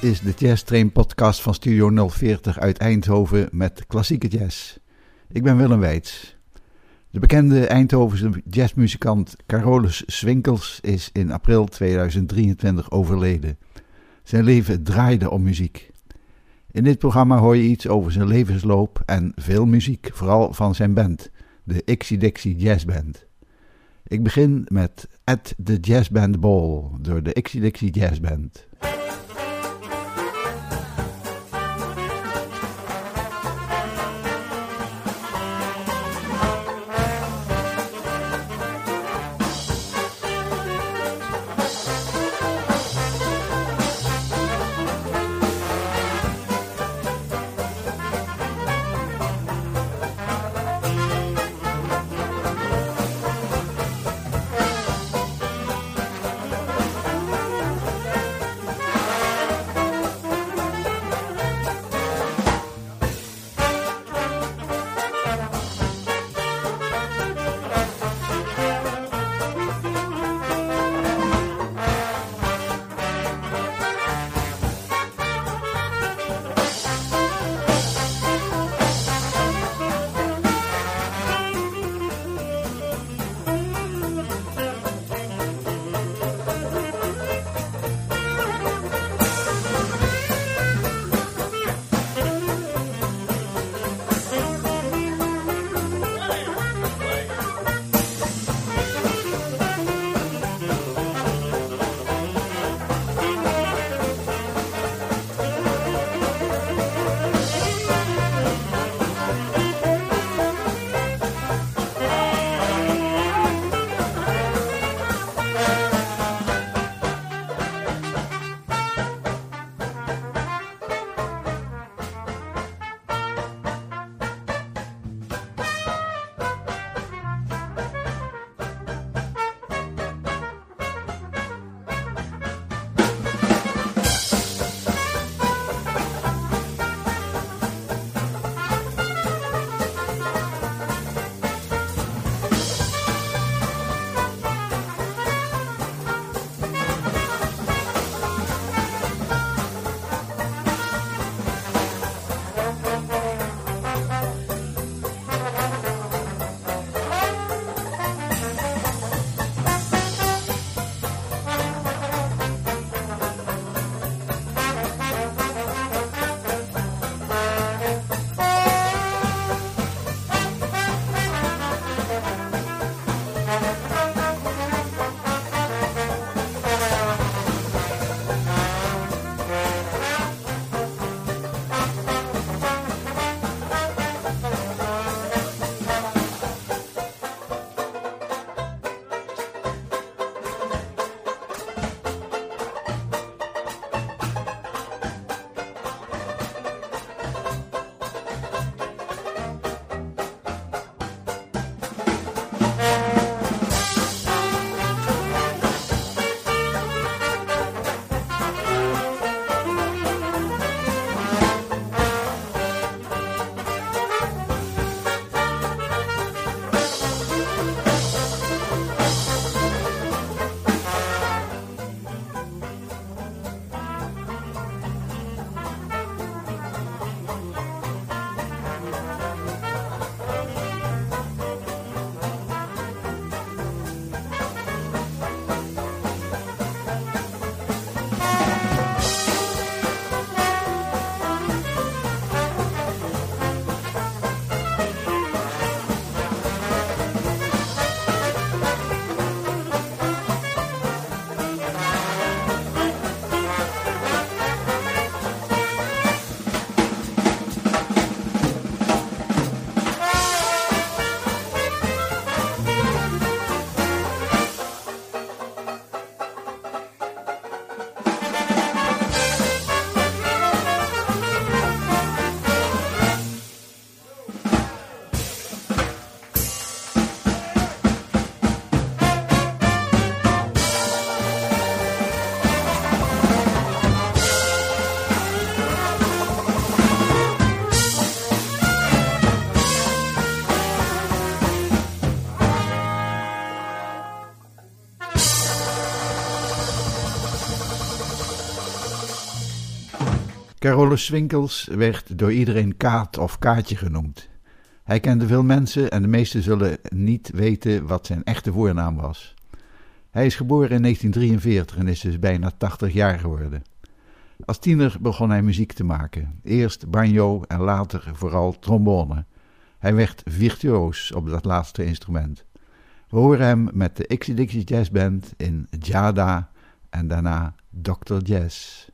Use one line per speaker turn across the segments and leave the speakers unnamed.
Is de Jazz Train podcast van Studio 040 uit Eindhoven met klassieke jazz. Ik ben Willem Weits. De bekende Eindhovense jazzmuzikant Carolus Swinkels is in april 2023 overleden. Zijn leven draaide om muziek. In dit programma hoor je iets over zijn levensloop en veel muziek, vooral van zijn band, de Ixie Dixie Jazz Band. Ik begin met At the Jazz Band Ball door de Ixie Dixie Jazz Band. Carolus Swinkels werd door iedereen Kaat of Kaatje genoemd. Hij kende veel mensen en de meesten zullen niet weten wat zijn echte voornaam was. Hij is geboren in 1943 en is dus bijna 80 jaar geworden. Als tiener begon hij muziek te maken. Eerst banjo en later vooral trombone. Hij werd virtuoos op dat laatste instrument. We horen hem met de Ixie Dixie Jazz Band in Jada en daarna Dr. Jazz.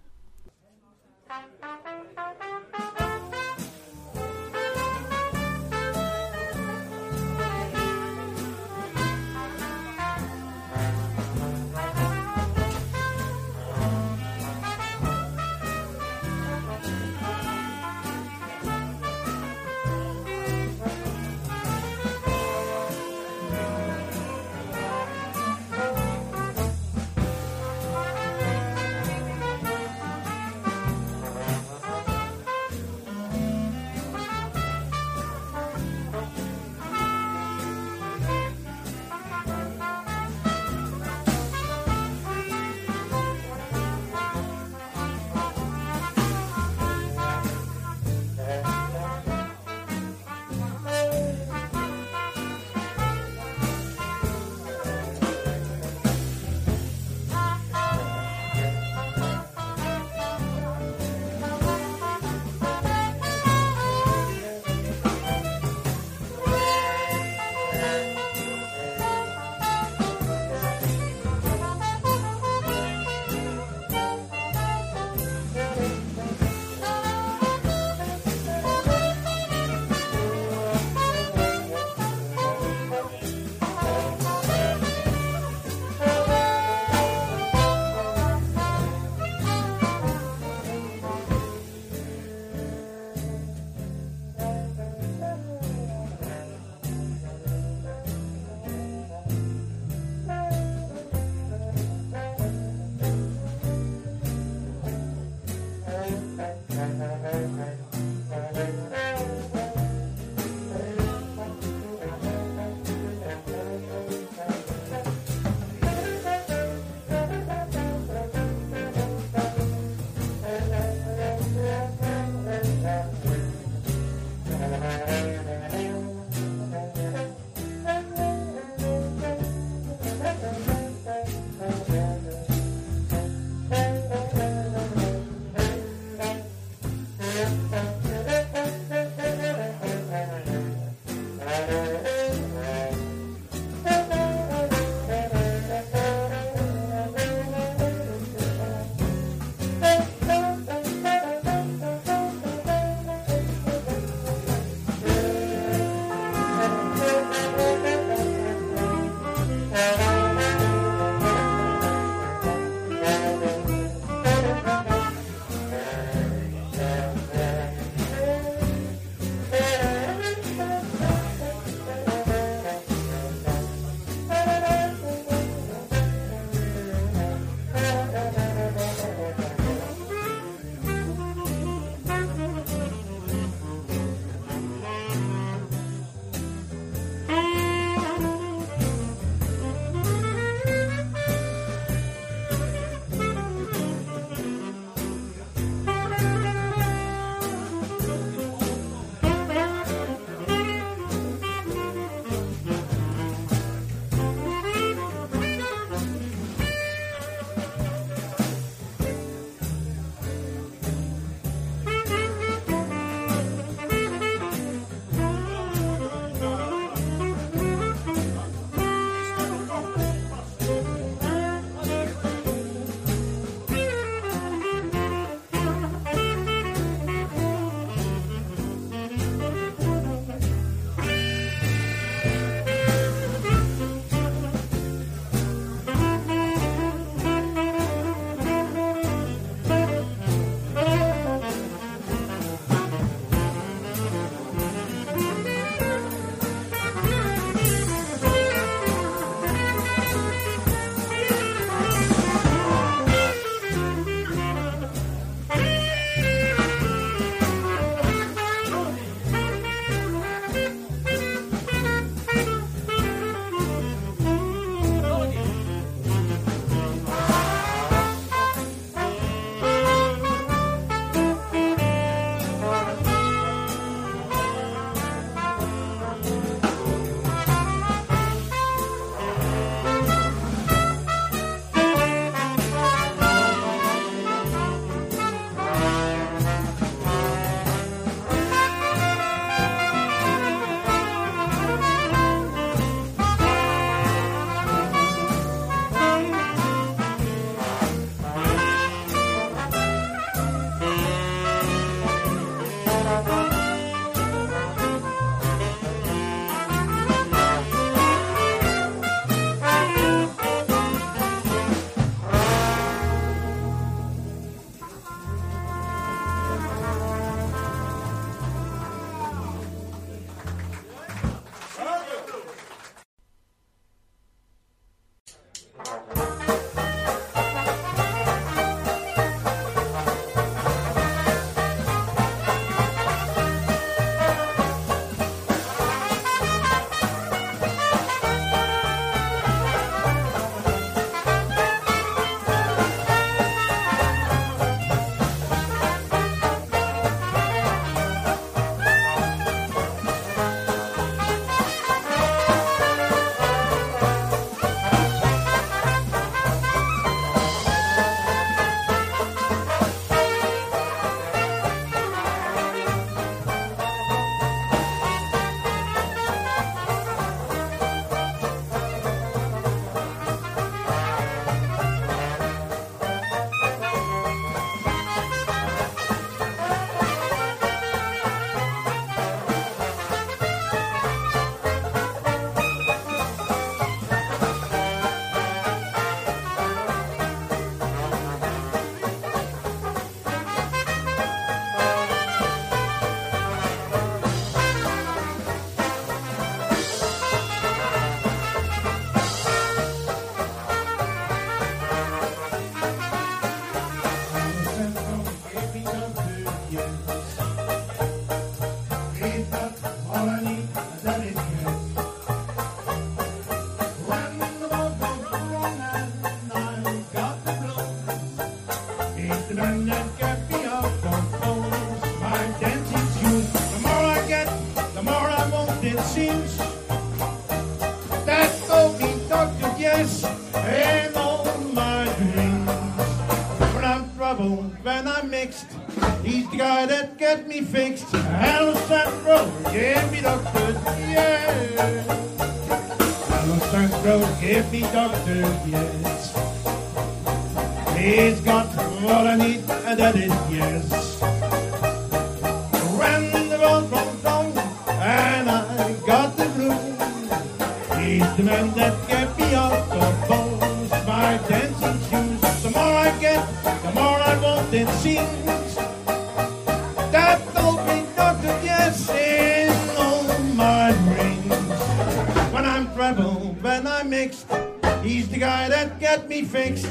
Fixed.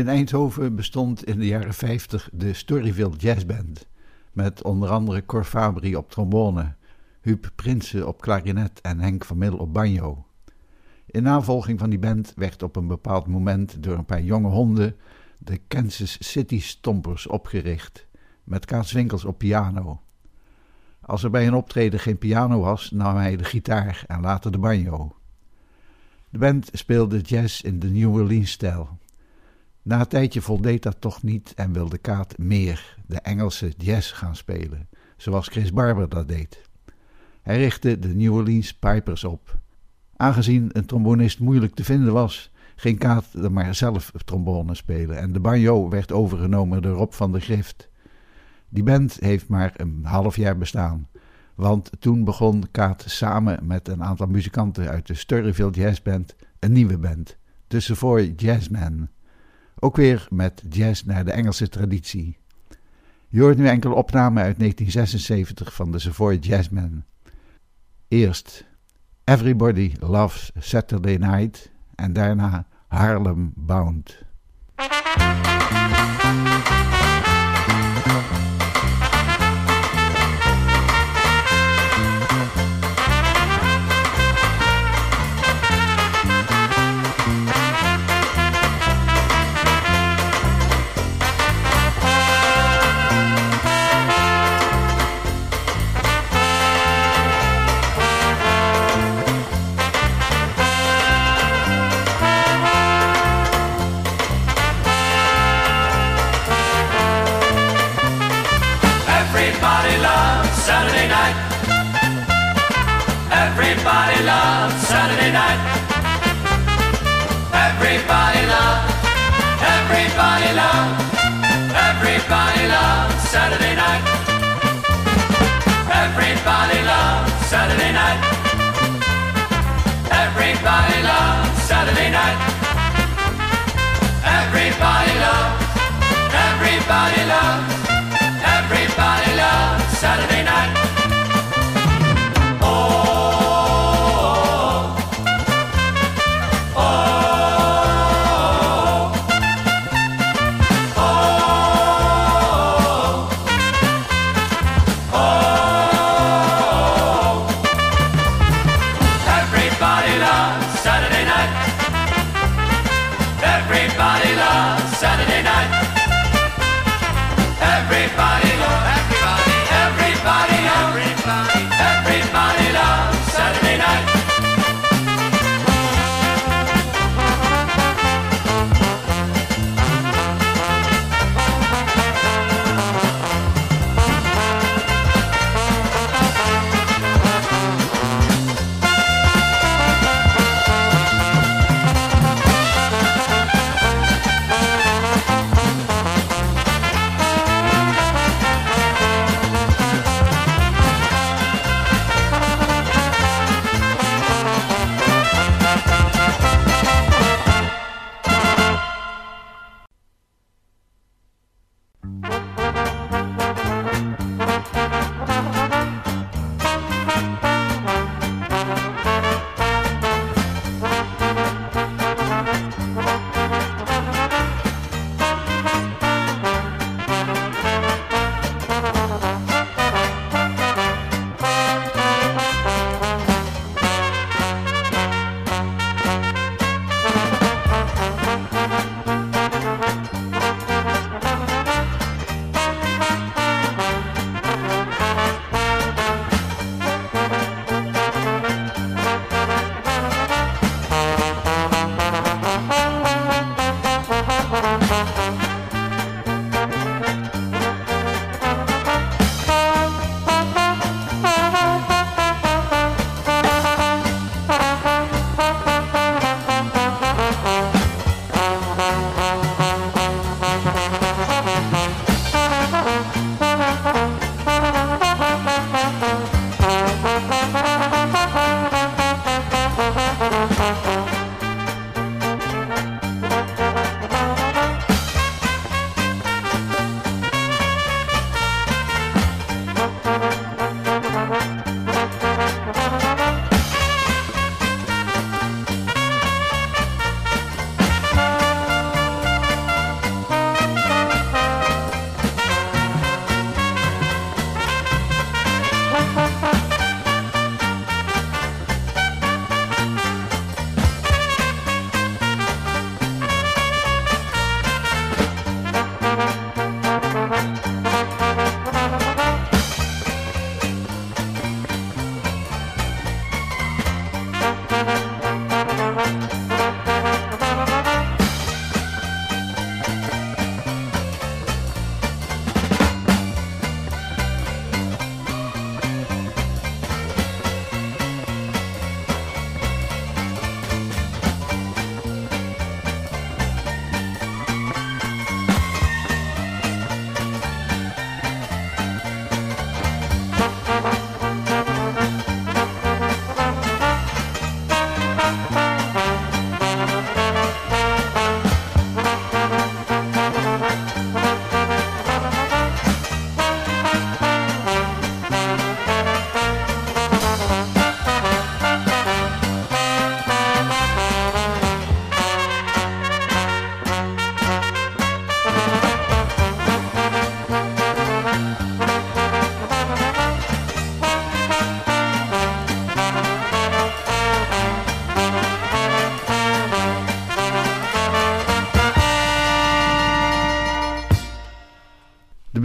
In
Eindhoven bestond in de jaren 50 de Storyville Jazz Band. Met onder andere Cor Fabri op trombone, Huub Prinsen op klarinet en Henk van Middel op banjo. In navolging van die band werd op een bepaald moment door een paar jonge honden de Kansas City Stompers opgericht, met Kaas Winkels op piano. Als er bij een optreden geen piano was, nam hij de gitaar en later de banjo. De band speelde jazz in de New Orleans-stijl. Na een tijdje voldeed dat toch niet en wilde Kaat meer de Engelse jazz gaan spelen, zoals Chris Barber dat deed. Hij richtte de New Orleans Pipers op. Aangezien een trombonist moeilijk te vinden was, ging Kaat er maar zelf trombone spelen en de banjo werd overgenomen door Rob van der Grift. Die band heeft maar een half jaar bestaan, want toen begon Kaat samen met een aantal muzikanten uit de Sturryville Jazz Band een nieuwe band, de Savoy Jazzmen. Ook weer met jazz naar de Engelse traditie. Je hoort nu enkele opnamen uit 1976 van de Savoy Jazzmen. Eerst Everybody Loves Saturday Night en daarna Harlem Bound.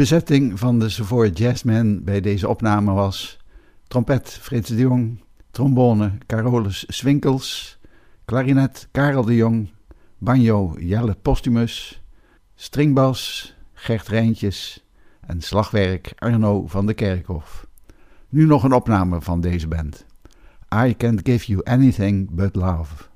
Bezetting van de Savoy Jazzmen bij deze opname was trompet Frits de Jong, trombone Carolus Swinkels, klarinet Karel de Jong, banjo Jelle Postumus, stringbas Gert Rijntjes en slagwerk Arno van de Kerkhof. Nu nog een opname van deze band. I can't give you anything but love.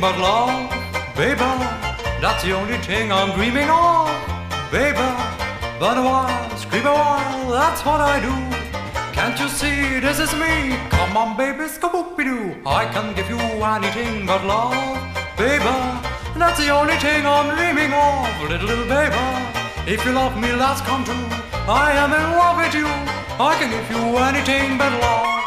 But love, baby. That's the only thing I'm dreaming of, baby. But while, scream a while, that's what I do. Can't you see this is me? Come on, baby, skaboopy doo. I can't give you anything but love, baby. That's the only thing I'm dreaming of, little, little baby. If you love me, let's come true. I am in love with you. I can give you anything but love.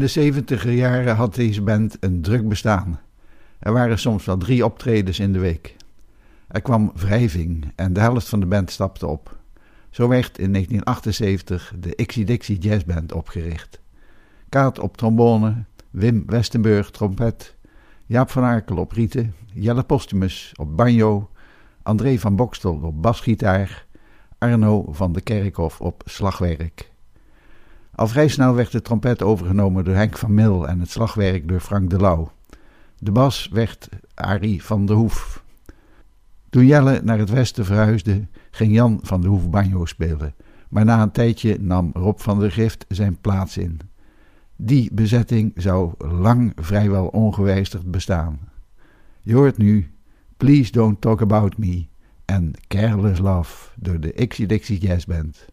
In de 70 jaren had deze band een druk bestaan. Er waren soms wel drie optredens in de week. Er kwam wrijving en de helft van de band stapte op. Zo werd in 1978 de Ixie Dixie Jazz Band opgericht. Kaat op trombone, Wim Westenburg trompet, Jaap van Arkel op rieten, Jelle Postumus op banjo, André van Bokstel op basgitaar, Arno van de Kerkhof op slagwerk. Al vrij snel werd de trompet overgenomen door Henk van Mil en het slagwerk door Frank de Lauw. De bas werd Arie van der Hoef. Toen Jelle naar het westen verhuisde, ging Jan van der Hoef banjo spelen, maar na een tijdje nam Rob van der Gift zijn plaats in. Die bezetting zou lang vrijwel ongewijzigd bestaan. Je hoort nu Please Don't Talk About Me en Careless Love door de Ixie Dixie Jazz Band.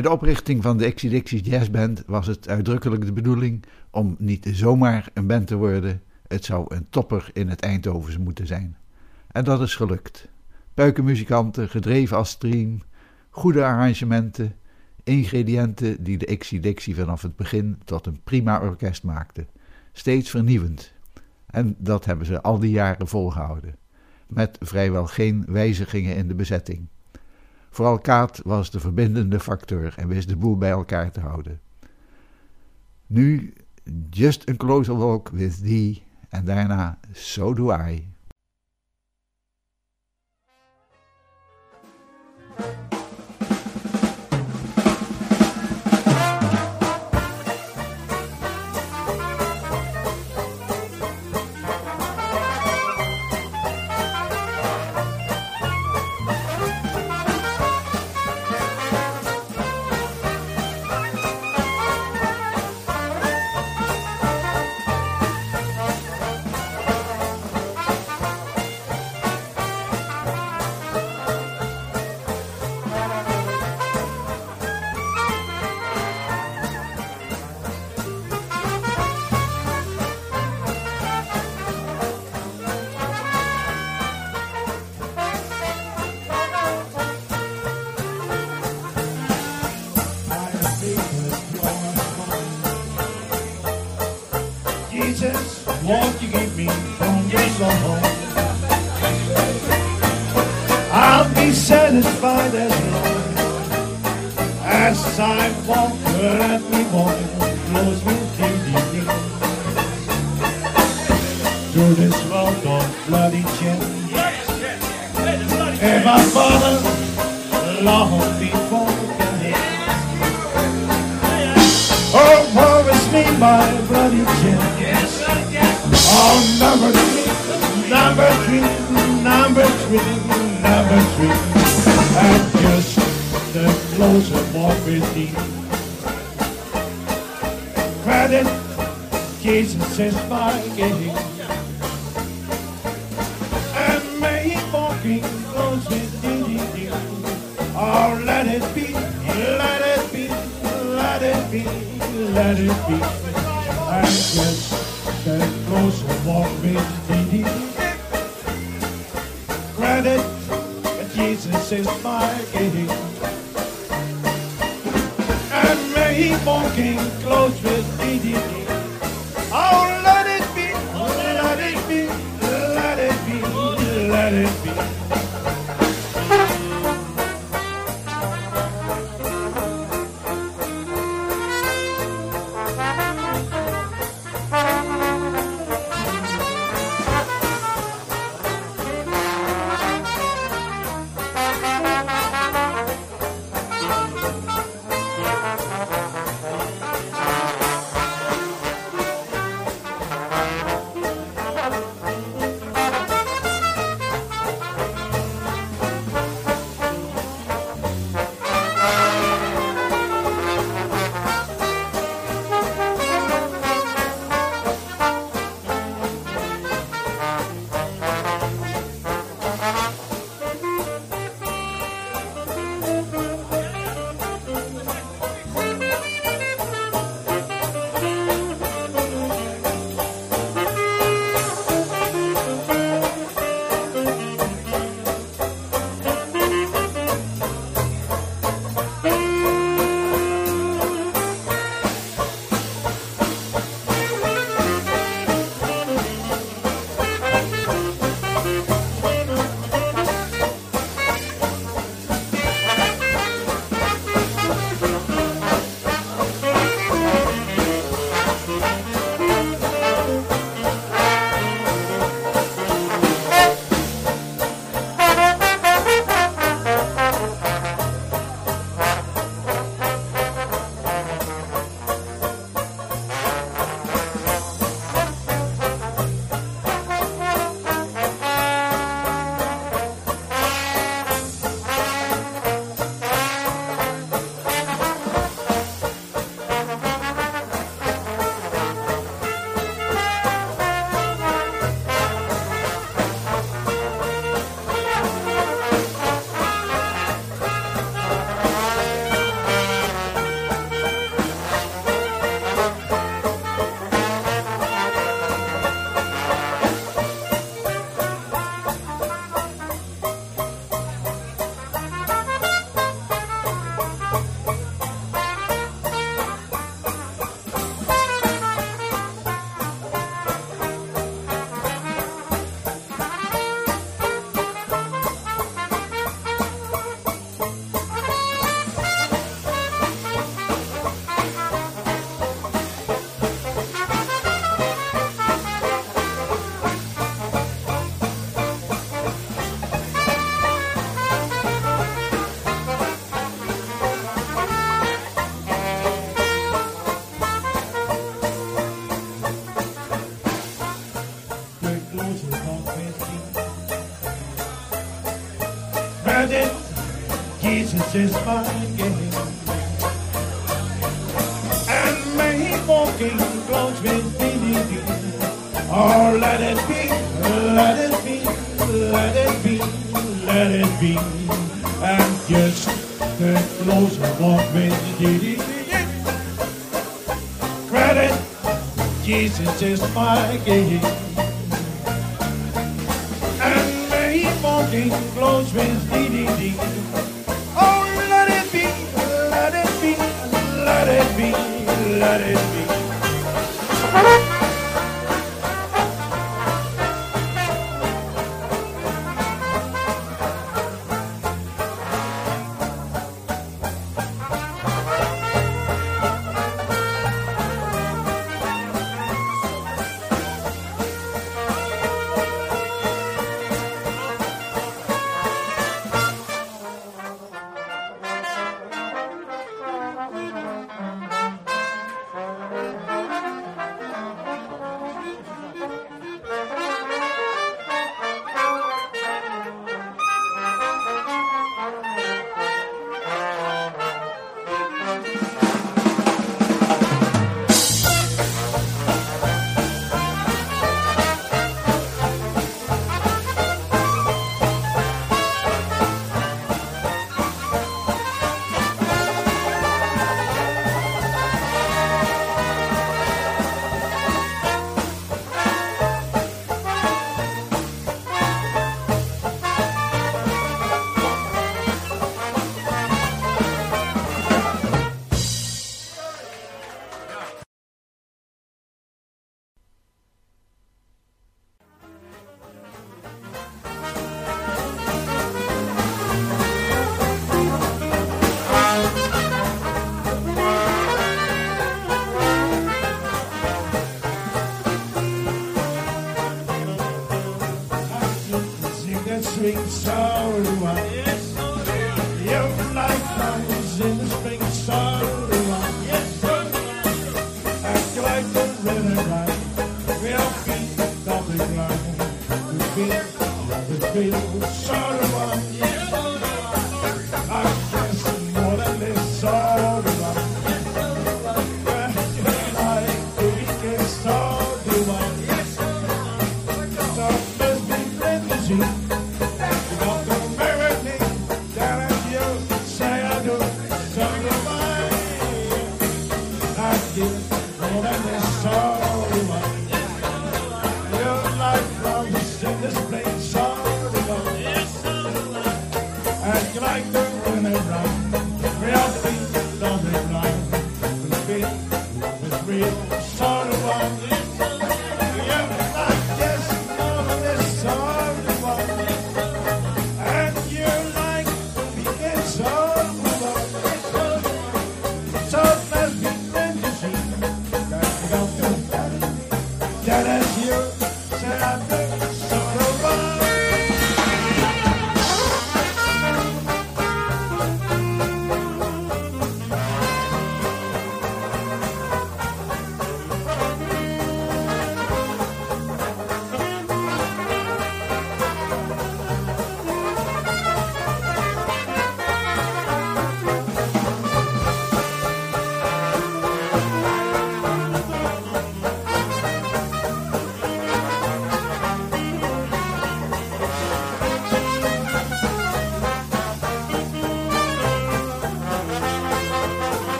Bij de oprichting van de Exy Dixie Jazz Band was het uitdrukkelijk de bedoeling om niet zomaar een band te worden. Het zou een topper in het Eindhovens moeten zijn. En dat is gelukt. Puikenmuzikanten, gedreven als stream, goede arrangementen, ingrediënten die de Exy Dixie vanaf het begin tot een prima orkest maakten. Steeds vernieuwend. En dat hebben ze al die jaren volgehouden. Met vrijwel geen wijzigingen in de bezetting. Vooral Kaat was de verbindende factor en wist de boel bij elkaar te houden. Nu Just a Closer Walk with Thee en daarna So Do I.
This is my game. And may He walking close with me. Oh, let it be, let it be, let it be, let it be. And just the closer walk with
me. Credit, Jesus is my game.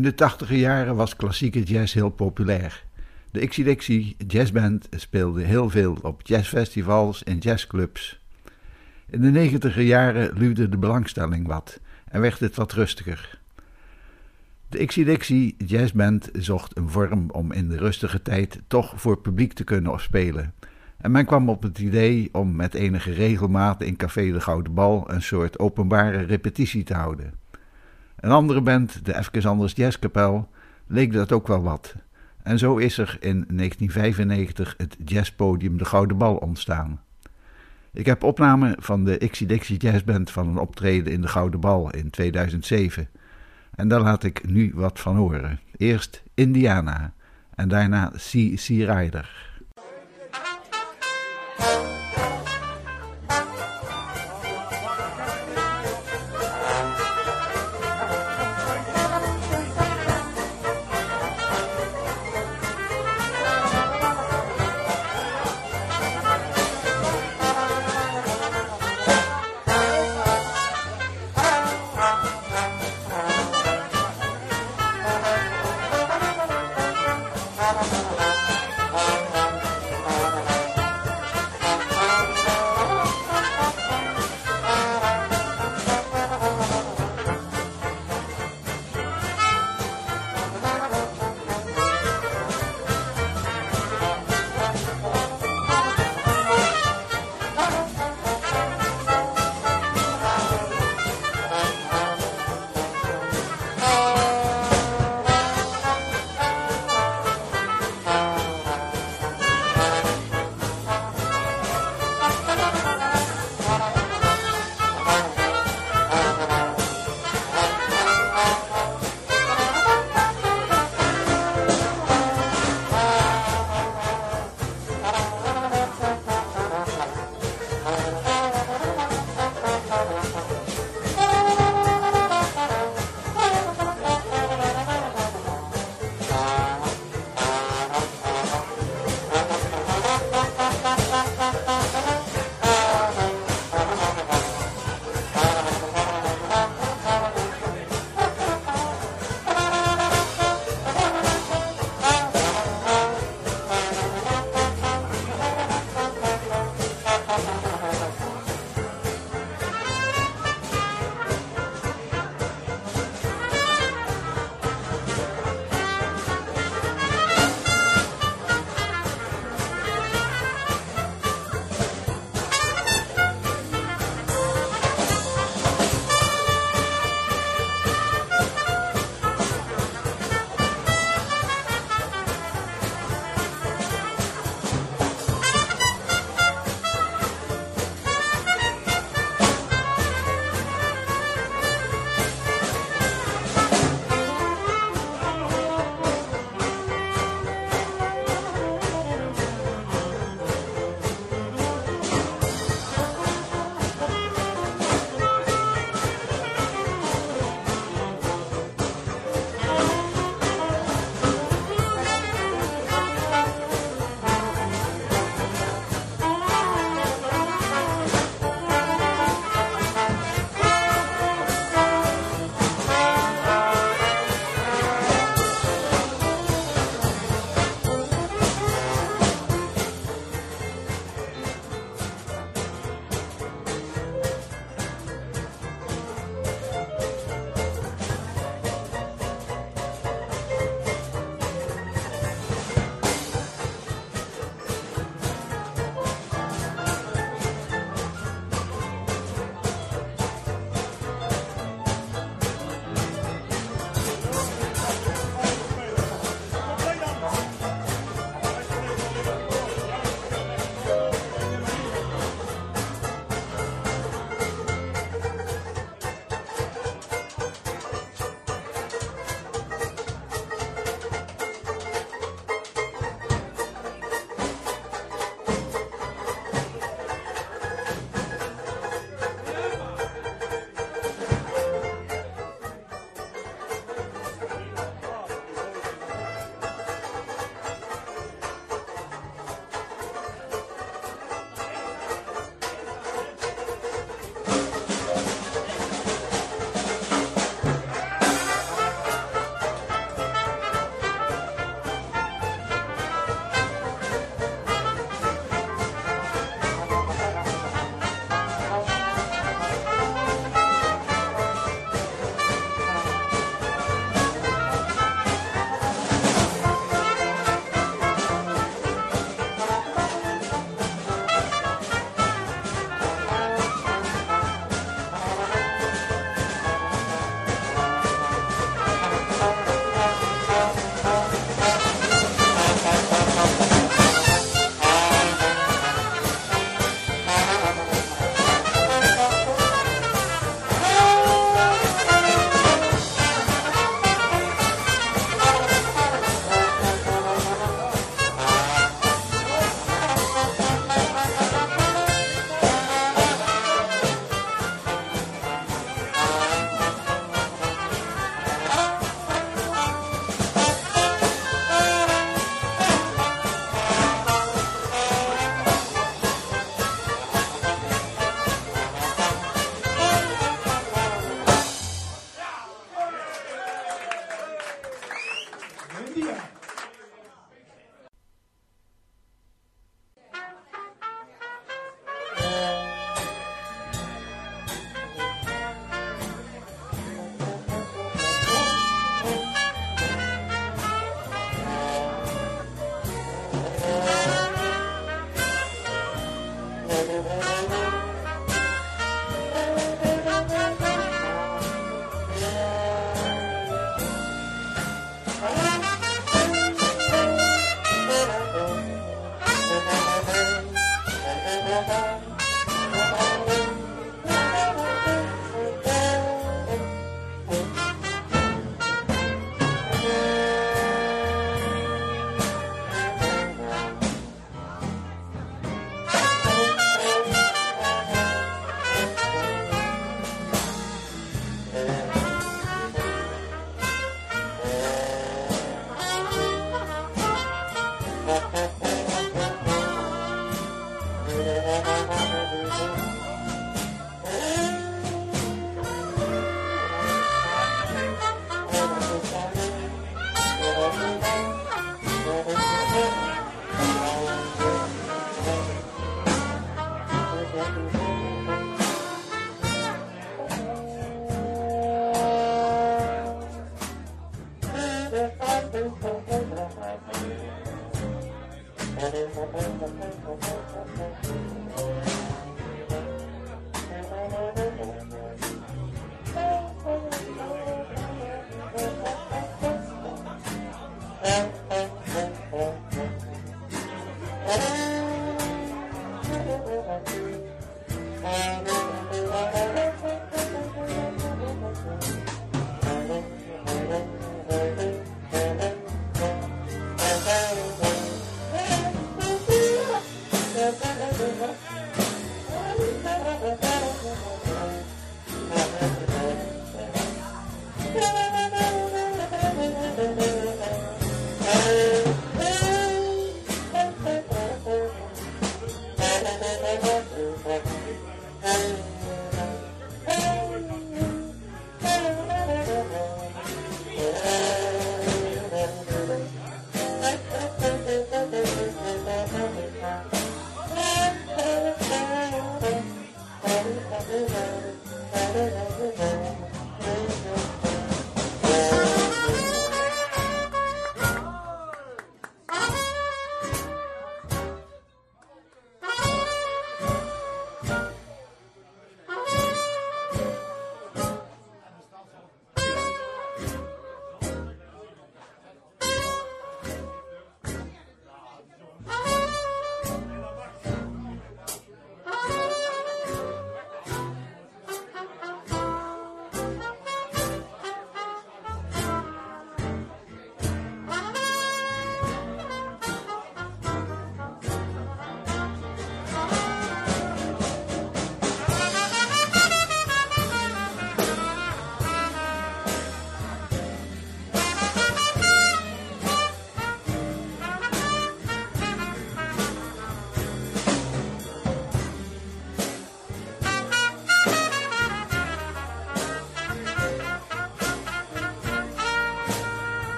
In
de tachtiger jaren was klassieke jazz heel populair. De Dixie Jazzband speelde heel veel op jazzfestivals en jazzclubs. In de negentiger jaren luwde de belangstelling wat en werd het wat rustiger. De Dixie Jazzband zocht een vorm om in de rustige tijd toch voor publiek te kunnen spelen. En men kwam op het idee om met enige regelmaat in Café de Gouden Bal een soort openbare repetitie te houden. Een andere band, de Efkes Anders Jazzkapel, leek dat ook wel wat. En zo is er in 1995 het jazzpodium De Gouden Bal ontstaan. Ik heb opnamen van de Ixie Dixie Jazzband van een optreden in De Gouden Bal in 2007. En daar laat ik nu wat van horen. Eerst Indiana en daarna C.C. Rider.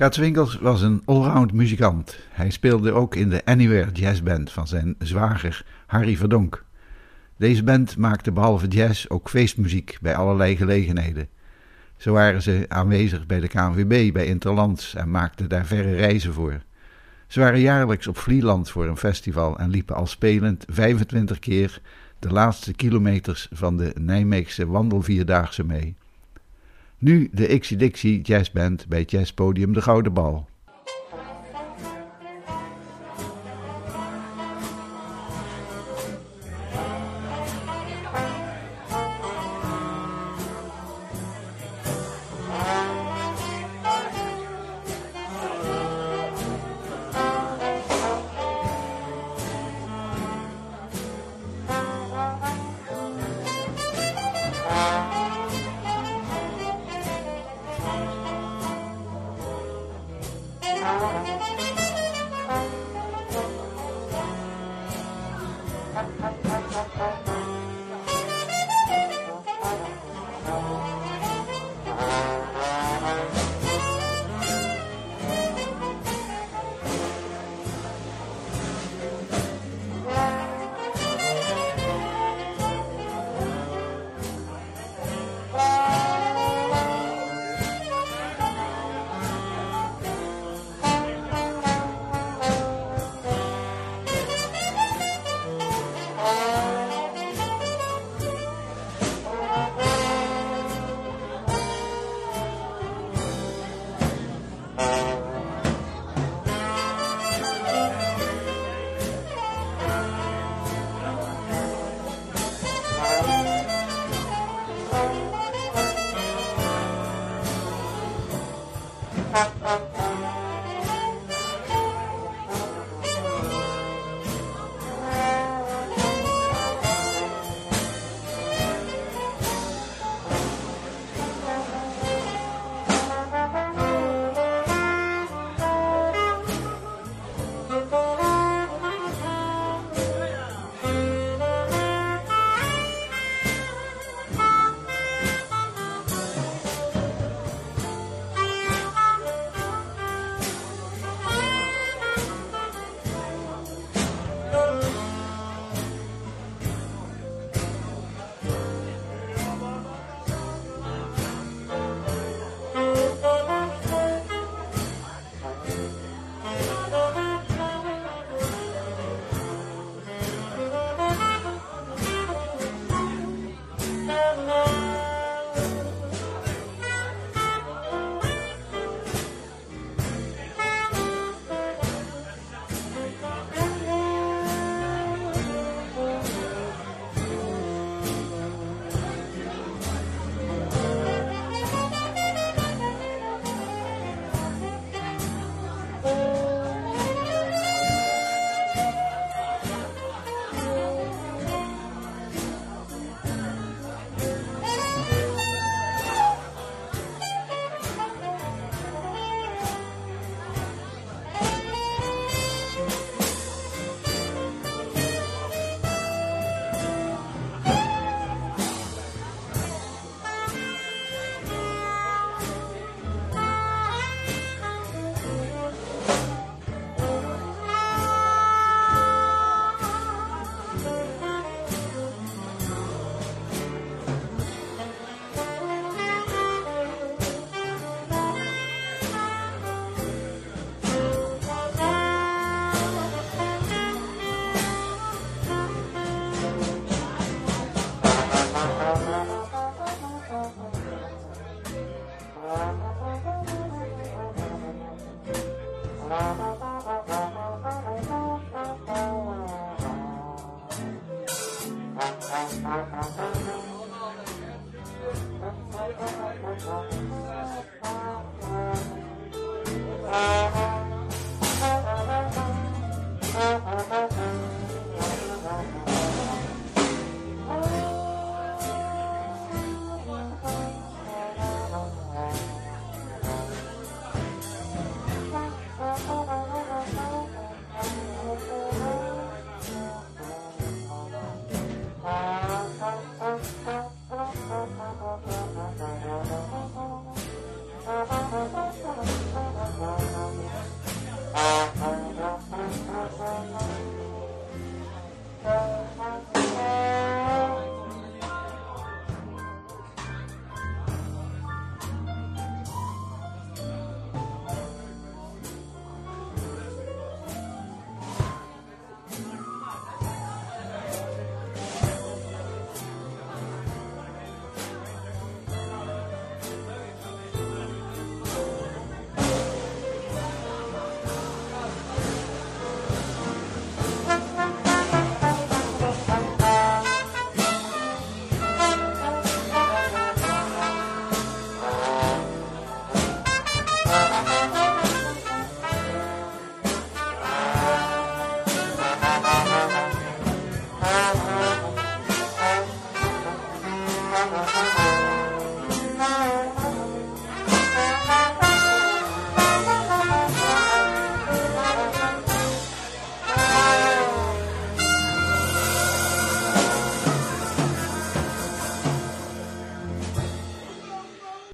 Kaats Winkels was een allround muzikant. Hij speelde ook in de Anywhere Jazz Band van zijn zwager Harry Verdonk. Deze band maakte behalve jazz ook feestmuziek bij allerlei gelegenheden. Zo waren ze aanwezig bij de KNVB bij Interlands en maakten daar verre reizen voor. Ze waren jaarlijks op Vlieland voor een festival en liepen al spelend 25 keer de laatste kilometers van de Nijmeegse wandelvierdaagse mee. Nu de Ixie Dixie Jazzband bij Jazzpodium De Gouden Bal.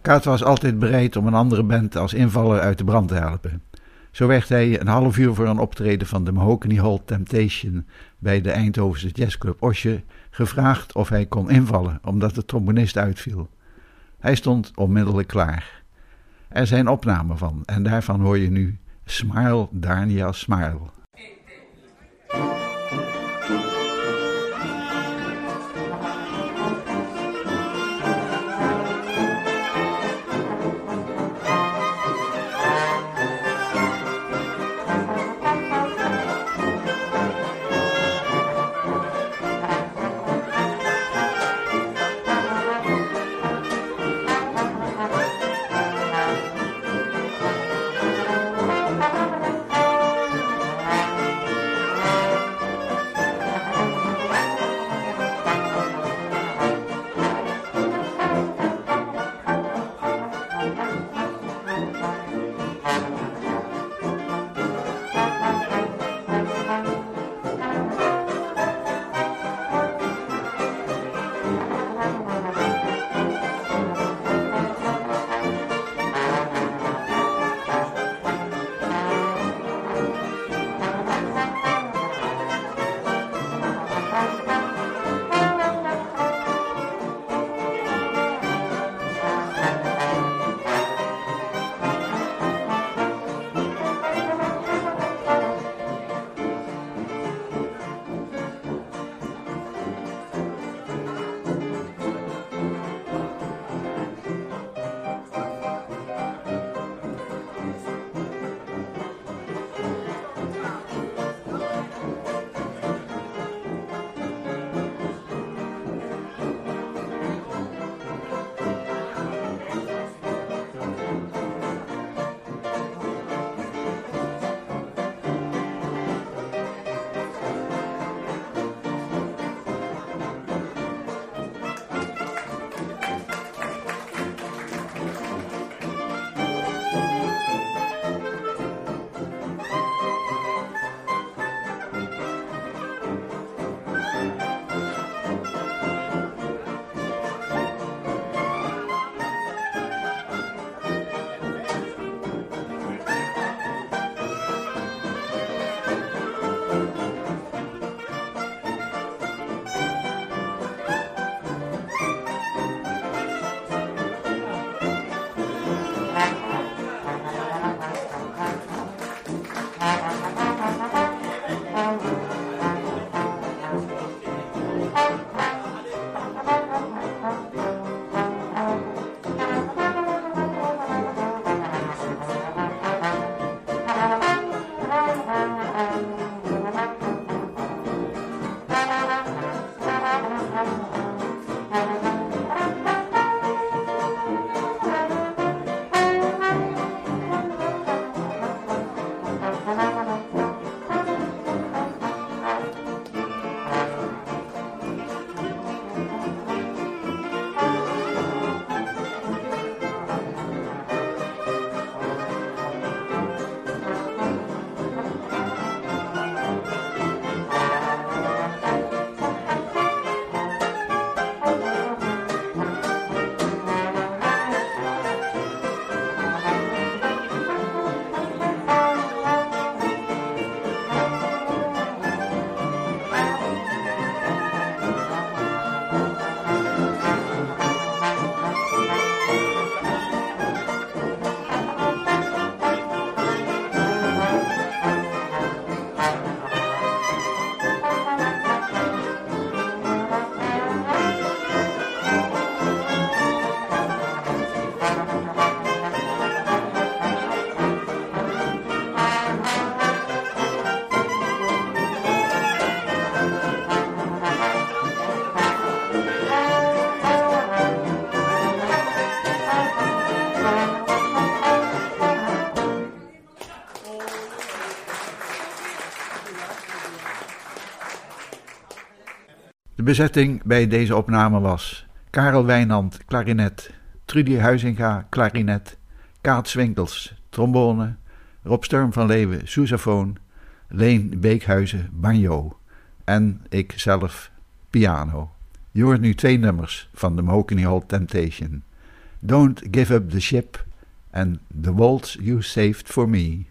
Kaat was altijd bereid om een andere band als invaller uit de brand te helpen. Zo werd hij een half uur voor een optreden van de Mahogany Hall Temptation bij de Eindhovense jazzclub Osje gevraagd of hij kon invallen omdat de trombonist uitviel. Hij stond onmiddellijk klaar. Er zijn opnamen van en daarvan hoor je nu Smile Daniel Smile. Bezetting bij deze opname was Karel Wijnand, klarinet, Trudy Huizinga, klarinet, Kaat Swinkels, trombone, Rob Sturm van Leeuwen, sousaphone, Leen Beekhuizen, banjo en ik zelf piano. Je hoort nu twee nummers van de Mahogany Hall Temptation. Don't Give Up the Ship en The Waltz You Saved for Me.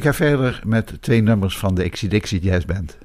Ik ga verder met twee nummers van de Ixie Dixie Jazz Band.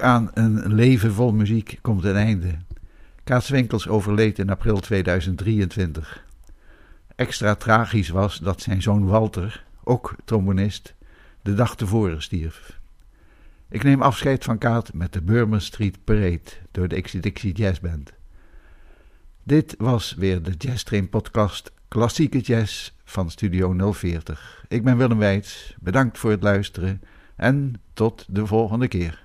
Aan een leven vol muziek komt een einde. Kaats Winkels overleed in april 2023. Extra tragisch was dat zijn zoon Walter, ook trombonist, de dag tevoren stierf. Ik neem afscheid van Kaat met de Burman Street Parade door de Dixie Jazz Band. Dit was weer de Jazz Train podcast Klassieke Jazz van Studio 040. Ik ben Willem Weits, bedankt voor het luisteren en tot de volgende keer.